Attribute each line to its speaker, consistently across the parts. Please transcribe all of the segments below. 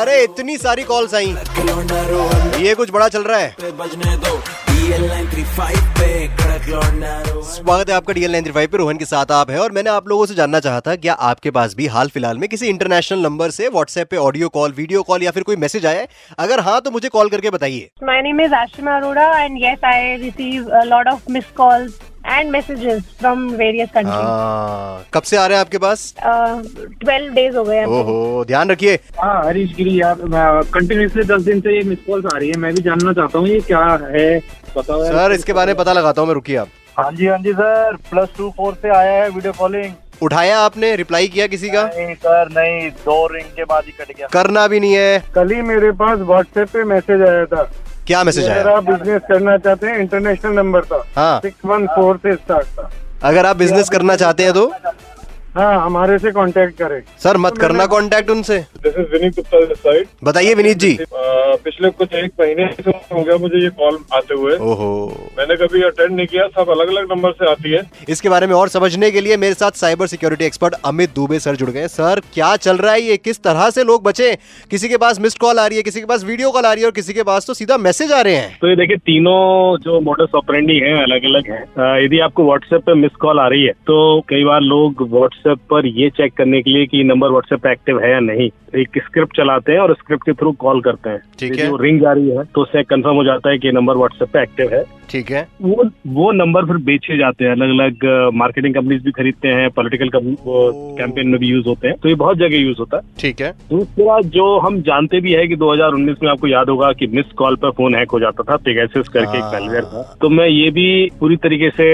Speaker 1: अरे इतनी सारी कॉल्स आई। ये कुछ बड़ा चल रहा है। स्वागत है आपका डीएल नाइन फाइव पे रोहन के साथ आप है और मैंने आप लोगों से जानना चाहा था क्या आपके पास भी हाल फ़िलहाल में किसी इंटरनेशनल नंबर से व्हाट्सएप पे ऑडियो कॉल वीडियो कॉल या फिर कोई मैसेज आया अगर हाँ तो मुझे कॉल करके बताइए।
Speaker 2: My name is Ashima Arora, and yes, I receive a lot of missed messages from various countries.
Speaker 1: हाँ कब से आ रहे हैं आपके पास?
Speaker 2: ट्वेल्व डेज़ हो गए हैं।
Speaker 1: ओहो ध्यान रखिए।
Speaker 3: हाँ हरीश गिरी यार कंटिन्यूसली दस दिन से ये मिस कॉल्स आ रही है। मैं भी जानना चाहता हूँ ये क्या है? बताओ
Speaker 1: सर इसके बारे में पता लगाता हूँ मैं रुकिए आप।
Speaker 4: हाँ जी हाँ जी सर। प्लस टू फोर से आया है वीडियो कॉलिंग
Speaker 1: उठाया आपने? रिप्लाई किया किसी का?
Speaker 4: नहीं सर नहीं। दो रिंग के बाद ही कट गया।
Speaker 1: करना भी नहीं है।
Speaker 3: कल ही मेरे पास व्हाट्सएप पे मैसेज आया था।
Speaker 1: क्या मैसेज
Speaker 3: अगर
Speaker 1: आया?
Speaker 3: आप बिज़नेस करना चाहते हैं इंटरनेशनल नंबर था।
Speaker 1: हाँ।
Speaker 3: सिक्स वन फोर से स्टार्ट था।
Speaker 1: अगर आप बिज़नेस करना चाहते हैं तो?
Speaker 3: हाँ हमारे से कांटेक्ट करें।
Speaker 1: सर मत तो करना कांटेक्ट उनसे।
Speaker 5: This is Vineet Gupta this side
Speaker 1: बताइए विनीत जी।
Speaker 5: पिछले कुछ एक महीने से हो गया मुझे ये कॉल आते हुए।
Speaker 1: ओहो।
Speaker 5: मैंने कभी अटेंड नहीं किया सब अलग अलग नंबर से आती है।
Speaker 1: इसके बारे में और समझने के लिए मेरे साथ cyber security expert Amit Dubey sir जुड़ गए। सर क्या चल रहा है ये? किस तरह से लोग बचे? किसी के पास मिस्ड कॉल आ रही है किसी के पास वीडियो कॉल आ रही है और किसी के पास तो सीधा मैसेज आ रहे हैं।
Speaker 6: तो ये देखिए तीनों जो मॉडल्स ऑपरेंडी है अलग अलग है यदि आपको व्हाट्सएप पे मिस कॉल आ रही है तो कई बार लोग व्हाट्सएप पर ये चेक करने के लिए कि नंबर व्हाट्सएप एक्टिव है या नहीं। एक स्क्रिप्ट चलाते हैं और स्क्रिप्ट के थ्रू कॉल करते हैं।
Speaker 1: ठीक है।
Speaker 6: रिंग जा रही है तो उससे कंफर्म हो जाता है कि नंबर व्हाट्सएप पे एक्टिव है।
Speaker 1: ठीक है?
Speaker 6: वो वो नंबर फिर बेचे जाते हैं। अलग अलग मार्केटिंग कंपनीज़ भी खरीदते हैं पॉलिटिकल कैंपेन में भी यूज़ होते हैं। तो ये बहुत जगह यूज़ होता है।
Speaker 1: ठीक है।
Speaker 6: दूसरा जो हम जानते भी है कि 2019 में आपको याद होगा कि मिस कॉल पर फ़ोन हैक हो जाता था पेगासिस करके एक
Speaker 1: हाँ।
Speaker 6: मैलवेयर था। तो मैं ये भी पूरी तरीके से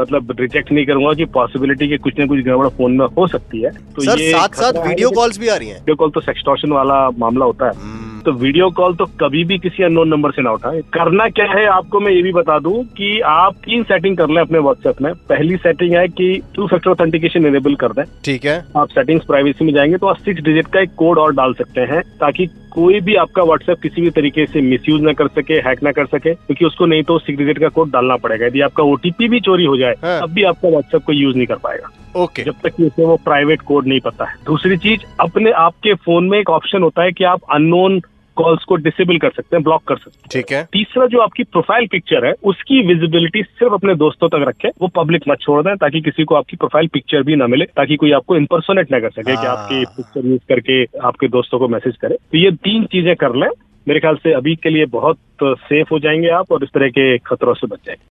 Speaker 6: मतलब रिजेक्ट नहीं करूँगा कि पॉसिबिलिटी के कुछ ना कुछ गड़बड़ फ़ोन में हो सकती है। तो
Speaker 1: सर
Speaker 6: ये
Speaker 1: साथ साथ वीडियो कॉल्स भी आ रही है।
Speaker 6: वीडियो कॉल तो सेक्सटॉर्शन वाला मामला होता है।
Speaker 1: हम्म,
Speaker 6: तो वीडियो कॉल तो कभी भी किसी अननोन नंबर से ना उठाएँ। करना क्या है आपको मैं ये भी बता दूँ कि आप तीन सेटिंग कर लें अपने व्हाट्सएप में। पहली सेटिंग है कि टू फैक्टर ऑथेंटिकेशन इनेबल कर दें।
Speaker 1: ठीक है।
Speaker 6: आप सेटिंग्स प्राइवेसी में जाएँगे तो आप सिक्स डिजिट का एक कोड और डाल सकते हैं ताकि कोई भी आपका व्हाट्सएप किसी भी तरीके से मिसयूज ना कर सके हैक ना कर सके क्योंकि उसको नहीं तो सिक्स डिजिट का कोड डालना पड़ेगा। यदि आपका ओटीपी भी चोरी हो जाए
Speaker 1: हाँ।
Speaker 6: तब भी आपका व्हाट्सएप को यूज़ नहीं कर पाएगा।
Speaker 1: ओके।
Speaker 6: जब तक कि उसे वो प्राइवेट कोड नहीं पता है। दूसरी चीज़ अपने आपके फ़ोन में एक ऑप्शन होता है कि आप अननोन कॉल्स को डिसेबल कर सकते हैं ब्लॉक कर सकते हैं।
Speaker 1: ठीक है।
Speaker 6: तीसरा जो आपकी प्रोफ़ाइल पिक्चर है उसकी विजिबिलिटी सिर्फ़ अपने दोस्तों तक रखें वो पब्लिक मत छोड़ दें ताकि किसी को आपकी प्रोफ़ाइल पिक्चर भी ना मिले ताकि कोई आपको इंपर्सोनेट ना कर सके कि
Speaker 1: हाँ।
Speaker 6: आपकी पिक्चर यूज़ करके आपके दोस्तों को मैसेज करे। तो ये तीन चीज़ें कर लें मेरे ख्याल से अभी के लिए बहुत सेफ़ हो जाएँगे आप और इस तरह के खतरों से बच जाएँगे।